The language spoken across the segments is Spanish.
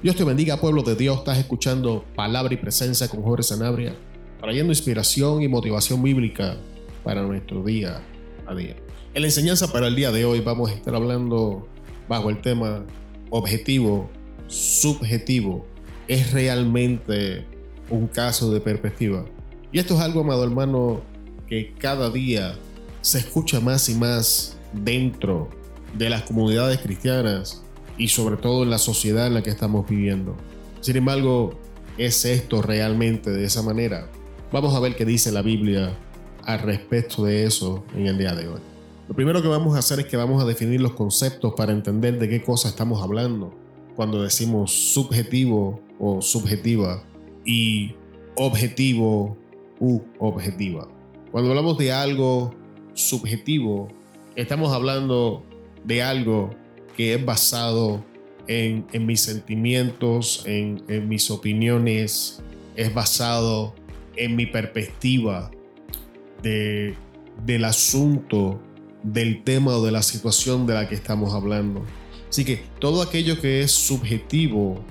Dios te bendiga, pueblo de Dios. Estás escuchando Palabra y Presencia con Jorge Sanabria, trayendo inspiración y motivación bíblica para nuestro día a día. En la enseñanza para el día de hoy vamos a estar hablando bajo el tema objetivo, subjetivo. ¿Es realmente un caso de perspectiva? Y esto es algo, amado hermano, que cada día se escucha más y más dentro de las comunidades cristianas y sobre todo en la sociedad en la que estamos viviendo. Sin embargo, ¿es esto realmente de esa manera? Vamos a ver qué dice la Biblia al respecto de eso en el día de hoy. Lo primero que vamos a hacer es que vamos a definir los conceptos para entender de qué cosa estamos hablando cuando decimos subjetivo o subjetiva y objetivo u objetiva. Cuando hablamos de algo subjetivo, estamos hablando de algo que es basado en, mis sentimientos, en, mis opiniones, es basado en mi perspectiva de, del asunto, del tema o de la situación de la que estamos hablando. Así que todo aquello que es subjetivo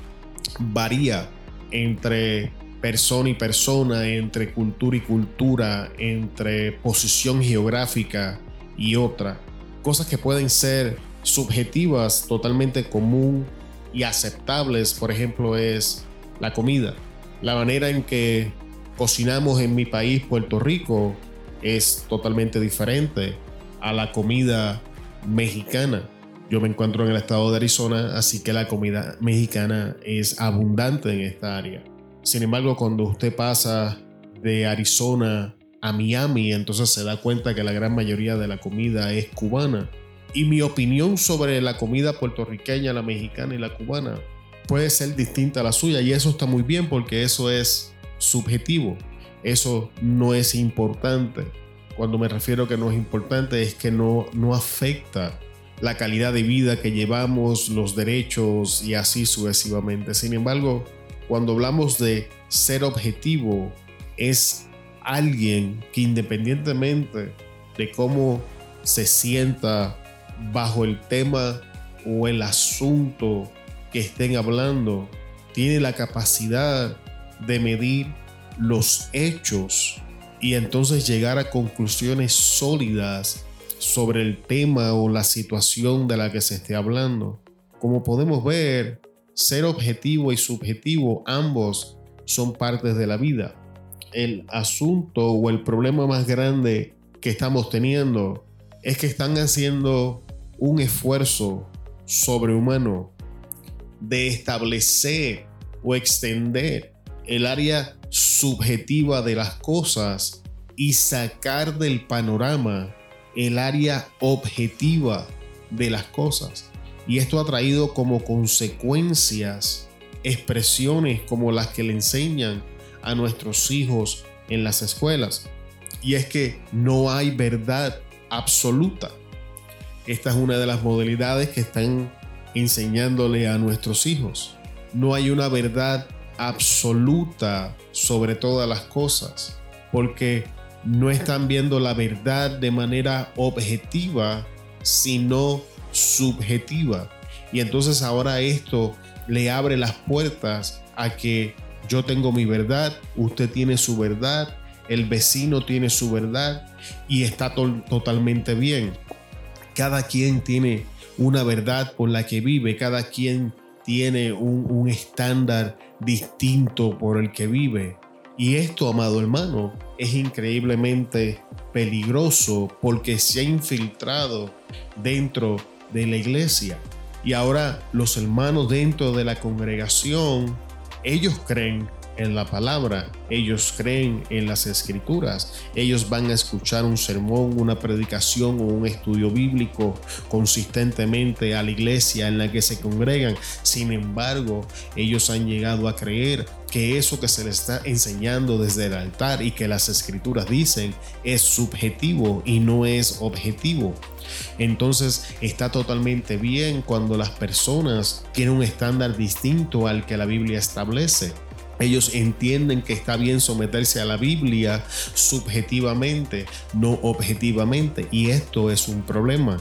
varía entre persona y persona, entre cultura y cultura, entre posición geográfica y otra. Cosas que pueden ser subjetivas totalmente común y aceptables, por ejemplo, es la comida. La manera en que cocinamos en mi país, Puerto Rico, es totalmente diferente a la comida mexicana. Yo me encuentro en el estado de Arizona, así que la comida mexicana es abundante en esta área. Sin embargo, cuando usted pasa de Arizona a Miami, entonces se da cuenta que la gran mayoría de la comida es cubana y mi opinión sobre la comida puertorriqueña, la mexicana y la cubana puede ser distinta a la suya y eso está muy bien porque eso es subjetivo, eso no es importante. Cuando me refiero a que no es importante es que no, no afecta la calidad de vida que llevamos, los derechos y así sucesivamente. Sin embargo, cuando hablamos de ser objetivo, es alguien que independientemente de cómo se sienta bajo el tema o el asunto que estén hablando, tiene la capacidad de medir los hechos y entonces llegar a conclusiones sólidas sobre el tema o la situación de la que se esté hablando. Como podemos ver, ser objetivo y subjetivo ambos son partes de la vida. El asunto o el problema más grande que estamos teniendo es que están haciendo un esfuerzo sobrehumano de establecer o extender el área subjetiva de las cosas y sacar del panorama el área objetiva de las cosas. Y esto ha traído como consecuencias expresiones como las que le enseñan a nuestros hijos en las escuelas. Y es que no hay verdad absoluta. Esta es una de las modalidades que están enseñándole a nuestros hijos. No hay una verdad absoluta sobre todas las cosas, porque no están viendo la verdad de manera objetiva, sino subjetiva. Y entonces ahora esto le abre las puertas a que yo tengo mi verdad, usted tiene su verdad, el vecino tiene su verdad y está totalmente bien cada quien tiene una verdad por la que vive, cada quien tiene un, estándar distinto por el que vive. Y esto, amado hermano, es increíblemente peligroso porque se ha infiltrado dentro de la iglesia. Y ahora los hermanos dentro de la congregación, ellos creen en la palabra, ellos creen en las escrituras, ellos van a escuchar un sermón, una predicación o un estudio bíblico consistentemente a la iglesia en la que se congregan. Sin embargo, ellos han llegado a creer que eso que se les está enseñando desde el altar y que las escrituras dicen es subjetivo y no es objetivo. Entonces está totalmente bien cuando las personas tienen un estándar distinto al que la Biblia establece. Ellos entienden que está bien someterse a la Biblia subjetivamente, no objetivamente. Y esto es un problema,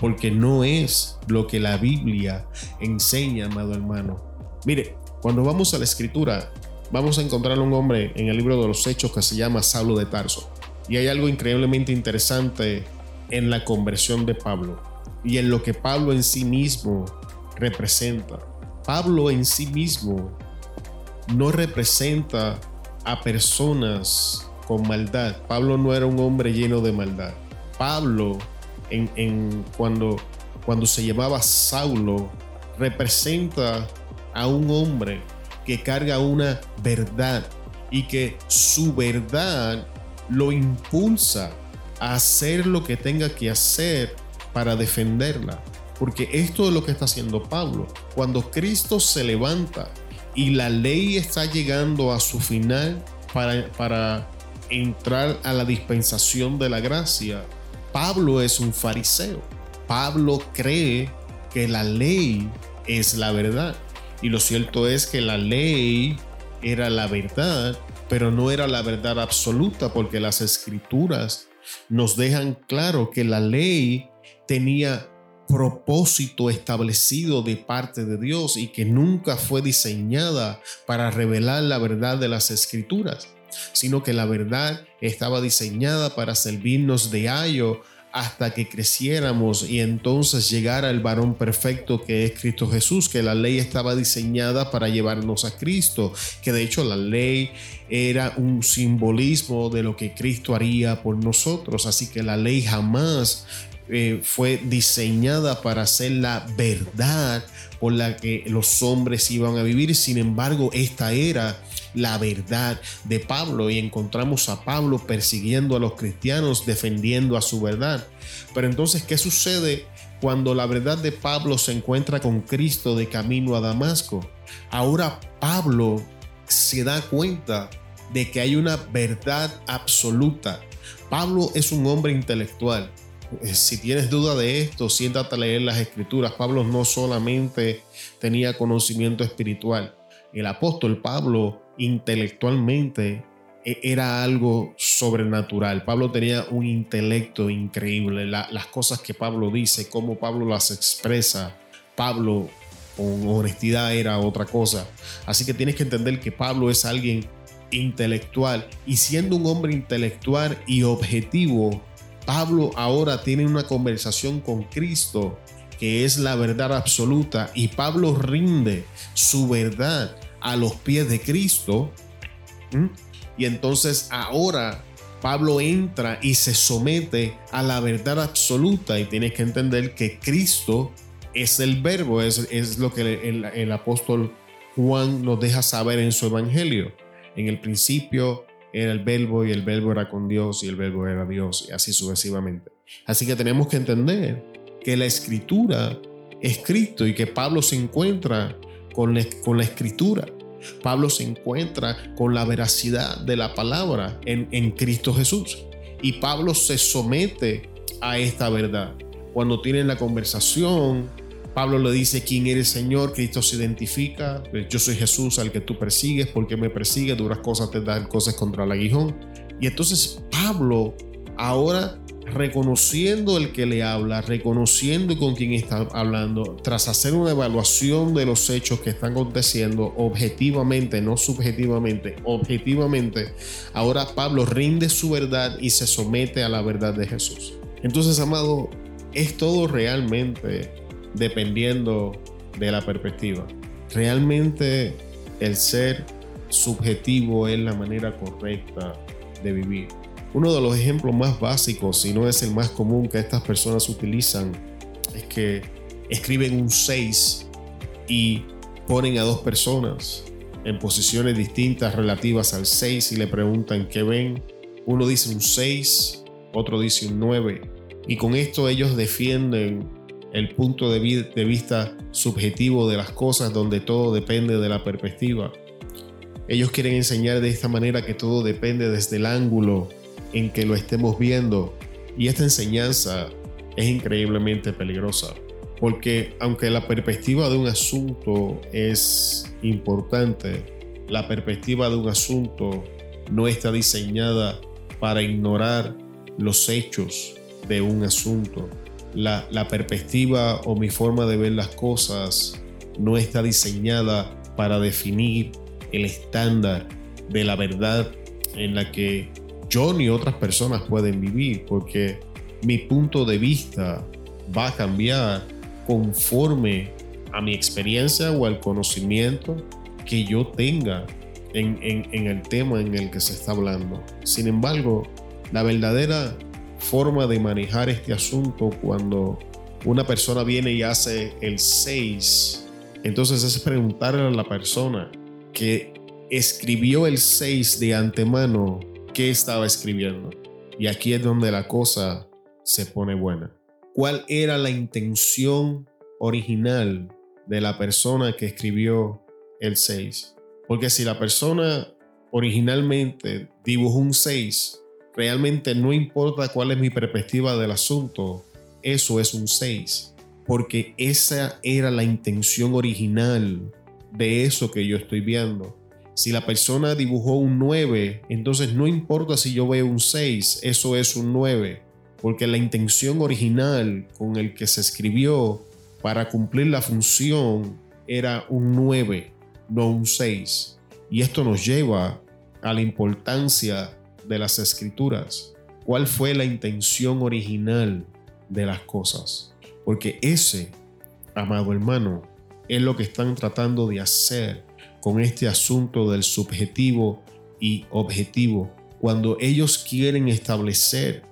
porque no es lo que la Biblia enseña, amado hermano. Mire, cuando vamos a la escritura, vamos a encontrar un hombre en el libro de los Hechos que se llama Saulo de Tarso. Y hay algo increíblemente interesante en la conversión de Pablo y en lo que Pablo en sí mismo representa. Pablo en sí mismo no representa a personas con maldad. Pablo no era un hombre lleno de maldad. Pablo, en, cuando, cuando se llamaba Saulo, representa a un hombre que carga una verdad y que su verdad lo impulsa a hacer lo que tenga que hacer para defenderla. Porque esto es lo que está haciendo Pablo. Cuando Cristo se levanta y la ley está llegando a su final para, para entrar a la dispensación de la gracia, Pablo es un fariseo. Pablo cree que la ley es la verdad. Y lo cierto es que la ley era la verdad, pero no era la verdad absoluta porque las escrituras nos dejan claro que la ley tenía propósito establecido de parte de Dios y que nunca fue diseñada para revelar la verdad de las escrituras, sino que la verdad estaba diseñada para servirnos de ayo hasta que creciéramos y entonces llegara el varón perfecto que es Cristo Jesús, que la ley estaba diseñada para llevarnos a Cristo, que de hecho la ley era un simbolismo de lo que Cristo haría por nosotros, así que la ley jamás eh, fue diseñada para ser la verdad por la que los hombres iban a vivir. Sin embargo, esta era la verdad de Pablo y encontramos a Pablo persiguiendo a los cristianos, defendiendo a su verdad. Pero entonces, ¿qué sucede cuando la verdad de Pablo se encuentra con Cristo de camino a Damasco? Ahora Pablo se da cuenta de que hay una verdad absoluta. Pablo es un hombre intelectual. Eh, si tienes duda de esto, siéntate a leer las escrituras. Pablo no solamente tenía conocimiento espiritual, el apóstol Pablo intelectualmente e, era algo sobrenatural. Pablo tenía un intelecto increíble. las cosas que Pablo dice, cómo Pablo las expresa, Pablo con honestidad era otra cosa. Así que tienes que entender que Pablo es alguien intelectual y siendo un hombre intelectual y objetivo, Pablo ahora tiene una conversación con Cristo que es la verdad absoluta y Pablo rinde su verdad a los pies de Cristo. Y entonces ahora Pablo entra y se somete a la verdad absoluta y tienes que entender que Cristo es el verbo, es, es lo que el, el apóstol Juan nos deja saber en su evangelio. En el principio era el verbo y el verbo era con Dios y el verbo era Dios y así sucesivamente. Así que tenemos que entender que la escritura es Cristo y que Pablo se encuentra con la, con la escritura. Pablo se encuentra con la veracidad de la palabra en, en Cristo Jesús. Y Pablo se somete a esta verdad. Cuando tienen la conversación, Pablo le dice, ¿quién eres Señor? Cristo se identifica, pues, yo soy Jesús al que tú persigues, porque me persigues? Duras cosas te dan cosas contra el aguijón. Y entonces Pablo ahora reconociendo el que le habla, reconociendo con quién está hablando, tras hacer una evaluación de los hechos que están aconteciendo objetivamente, no subjetivamente, objetivamente, ahora Pablo rinde su verdad y se somete a la verdad de Jesús. Entonces, amado, es todo realmente dependiendo de la perspectiva. Realmente el ser subjetivo es la manera correcta de vivir. Uno de los ejemplos más básicos, si no es el más común que estas personas utilizan, es que escriben un 6 y ponen a dos personas en posiciones distintas relativas al 6 y le preguntan qué ven. Uno dice un 6, otro dice un 9. Y con esto ellos defienden el punto de, vista subjetivo de las cosas donde todo depende de la perspectiva. Ellos quieren enseñar de esta manera que todo depende desde el ángulo en que lo estemos viendo. Y esta enseñanza es increíblemente peligrosa. Porque aunque la perspectiva de un asunto es importante, la perspectiva de un asunto no está diseñada para ignorar los hechos de un asunto la, perspectiva o mi forma de ver las cosas no está diseñada para definir el estándar de la verdad en la que yo ni otras personas pueden vivir, porque mi punto de vista va a cambiar conforme a mi experiencia o al conocimiento que yo tenga en, en, el tema en el que se está hablando. Sin embargo, la verdadera forma de manejar este asunto cuando una persona viene y hace el 6, entonces es preguntarle a la persona que escribió el 6 de antemano qué estaba escribiendo. Y aquí es donde la cosa se pone buena. ¿Cuál era la intención original de la persona que escribió el 6? Porque si la persona originalmente dibujó un 6, realmente no importa cuál es mi perspectiva del asunto, eso es un 6. Porque esa era la intención original de eso que yo estoy viendo. Si la persona dibujó un 9, entonces no importa si yo veo un 6, eso es un 9. Porque la intención original con el que se escribió para cumplir la función era un 9 no un 6. Y esto nos lleva a la importancia de las escrituras. ¿Cuál fue la intención original de las cosas? Porque ese, amado hermano, es lo que están tratando de hacer con este asunto del subjetivo y objetivo. Cuando ellos quieren establecer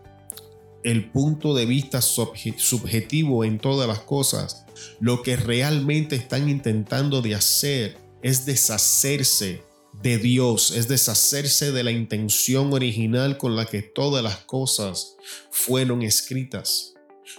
el punto de vista subjetivo en todas las cosas, lo que realmente están intentando de hacer es deshacerse de Dios, es deshacerse de la intención original con la que todas las cosas fueron escritas,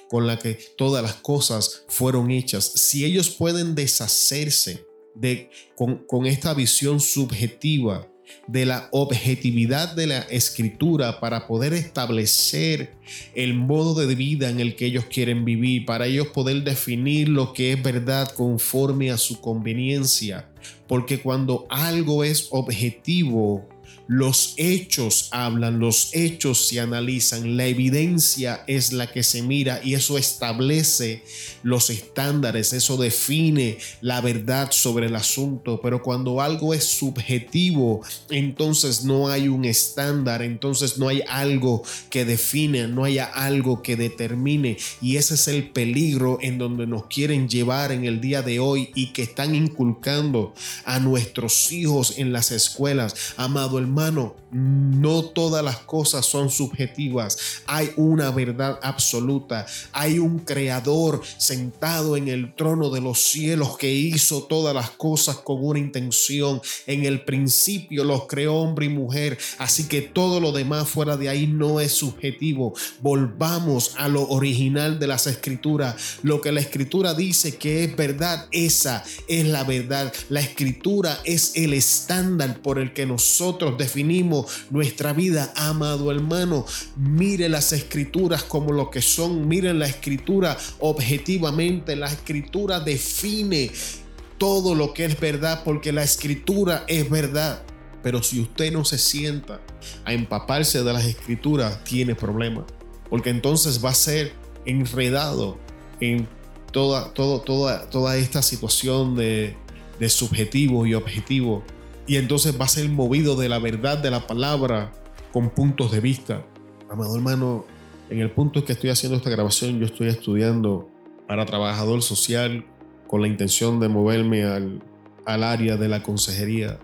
con la que todas las cosas fueron hechas. Si ellos pueden deshacerse de, con, con esta visión subjetiva de la objetividad de la escritura para poder establecer el modo de vida en el que ellos quieren vivir, para ellos poder definir lo que es verdad conforme a su conveniencia. Porque cuando algo es objetivo, los hechos hablan, los hechos se analizan, la evidencia es la que se mira y eso establece los estándares, eso define la verdad sobre el asunto. Pero cuando algo es subjetivo, entonces no hay un estándar, entonces no hay algo que define, no hay algo que determine. Y ese es el peligro en donde nos quieren llevar en el día de hoy y que están inculcando a nuestros hijos en las escuelas. Amado hermano, hermano, no todas las cosas son subjetivas. Hay una verdad absoluta. Hay un creador sentado en el trono de los cielos que hizo todas las cosas con una intención. En el principio los creó hombre y mujer. Así que todo lo demás fuera de ahí no es subjetivo. Volvamos a lo original de las escrituras. Lo que la escritura dice que es verdad, esa es la verdad. La escritura es el estándar por el que nosotros definimos nuestra vida, amado hermano. Mire las escrituras como lo que son, miren la escritura objetivamente, la escritura define todo lo que es verdad porque la escritura es verdad. Pero si usted no se sienta a empaparse de las escrituras, tiene problemas. Porque entonces va a ser enredado en toda, todo, toda, toda esta situación de, de subjetivo y objetivo y entonces va a ser movido de la verdad de la palabra con puntos de vista. Amado hermano, en el punto en que estoy haciendo esta grabación, yo estoy estudiando para trabajador social con la intención de moverme al, al área de la consejería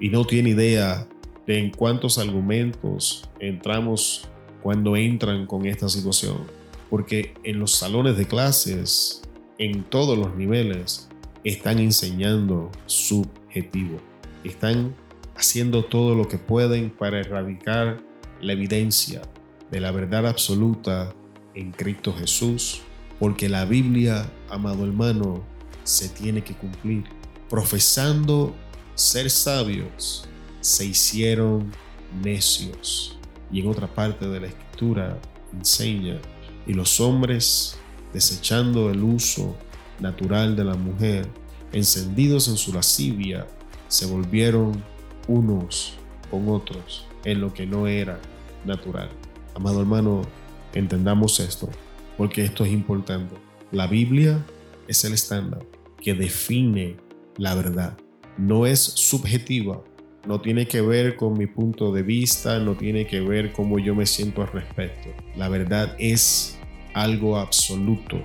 y no tiene idea de en cuántos argumentos entramos cuando entran con esta situación. Porque en los salones de clases, en todos los niveles, están enseñando subjetivo están haciendo todo lo que pueden para erradicar la evidencia de la verdad absoluta en Cristo Jesús, porque la Biblia, amado hermano, se tiene que cumplir. Profesando ser sabios, se hicieron necios. Y en otra parte de la escritura enseña, y los hombres, desechando el uso natural de la mujer, encendidos en su lascivia, se volvieron unos con otros en lo que no era natural. Amado hermano, entendamos esto, porque esto es importante. La Biblia es el estándar que define la verdad. no es subjetiva, no tiene que ver con mi punto de vista, no tiene que ver cómo yo me siento al respecto. La verdad es algo absoluto.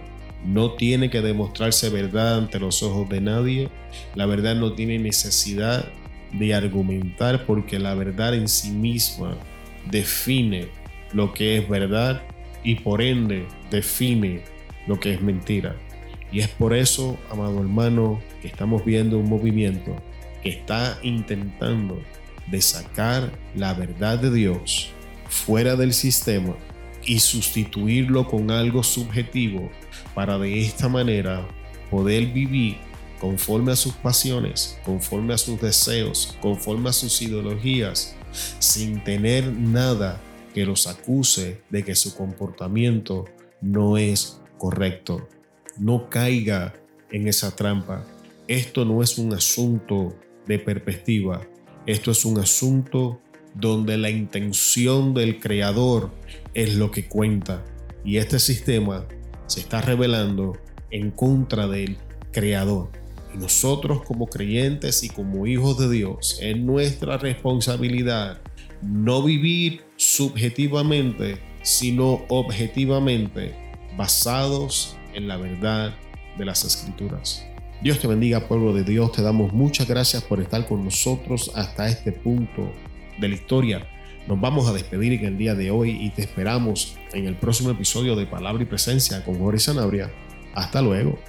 No tiene que demostrarse verdad ante los ojos de nadie. La verdad no tiene necesidad de argumentar porque la verdad en sí misma define lo que es verdad y por ende define lo que es mentira. Y es por eso, amado hermano, que estamos viendo un movimiento que está intentando de sacar la verdad de Dios fuera del sistema y sustituirlo con algo subjetivo para de esta manera poder vivir conforme a sus pasiones, conforme a sus deseos, conforme a sus ideologías, sin tener nada que los acuse de que su comportamiento no es correcto. No caiga en esa trampa. Esto no es un asunto de perspectiva. Esto es un asunto donde la intención del creador es lo que cuenta. Y este sistema se está revelando en contra del creador. Y nosotros como creyentes y como hijos de Dios, es nuestra responsabilidad no vivir subjetivamente, sino objetivamente, basados en la verdad de las escrituras. Dios te bendiga, pueblo de Dios. Te damos muchas gracias por estar con nosotros hasta este punto de la historia. Nos vamos a despedir en el día de hoy y te esperamos en el próximo episodio de Palabra y Presencia con Jorge Sanabria. Hasta luego.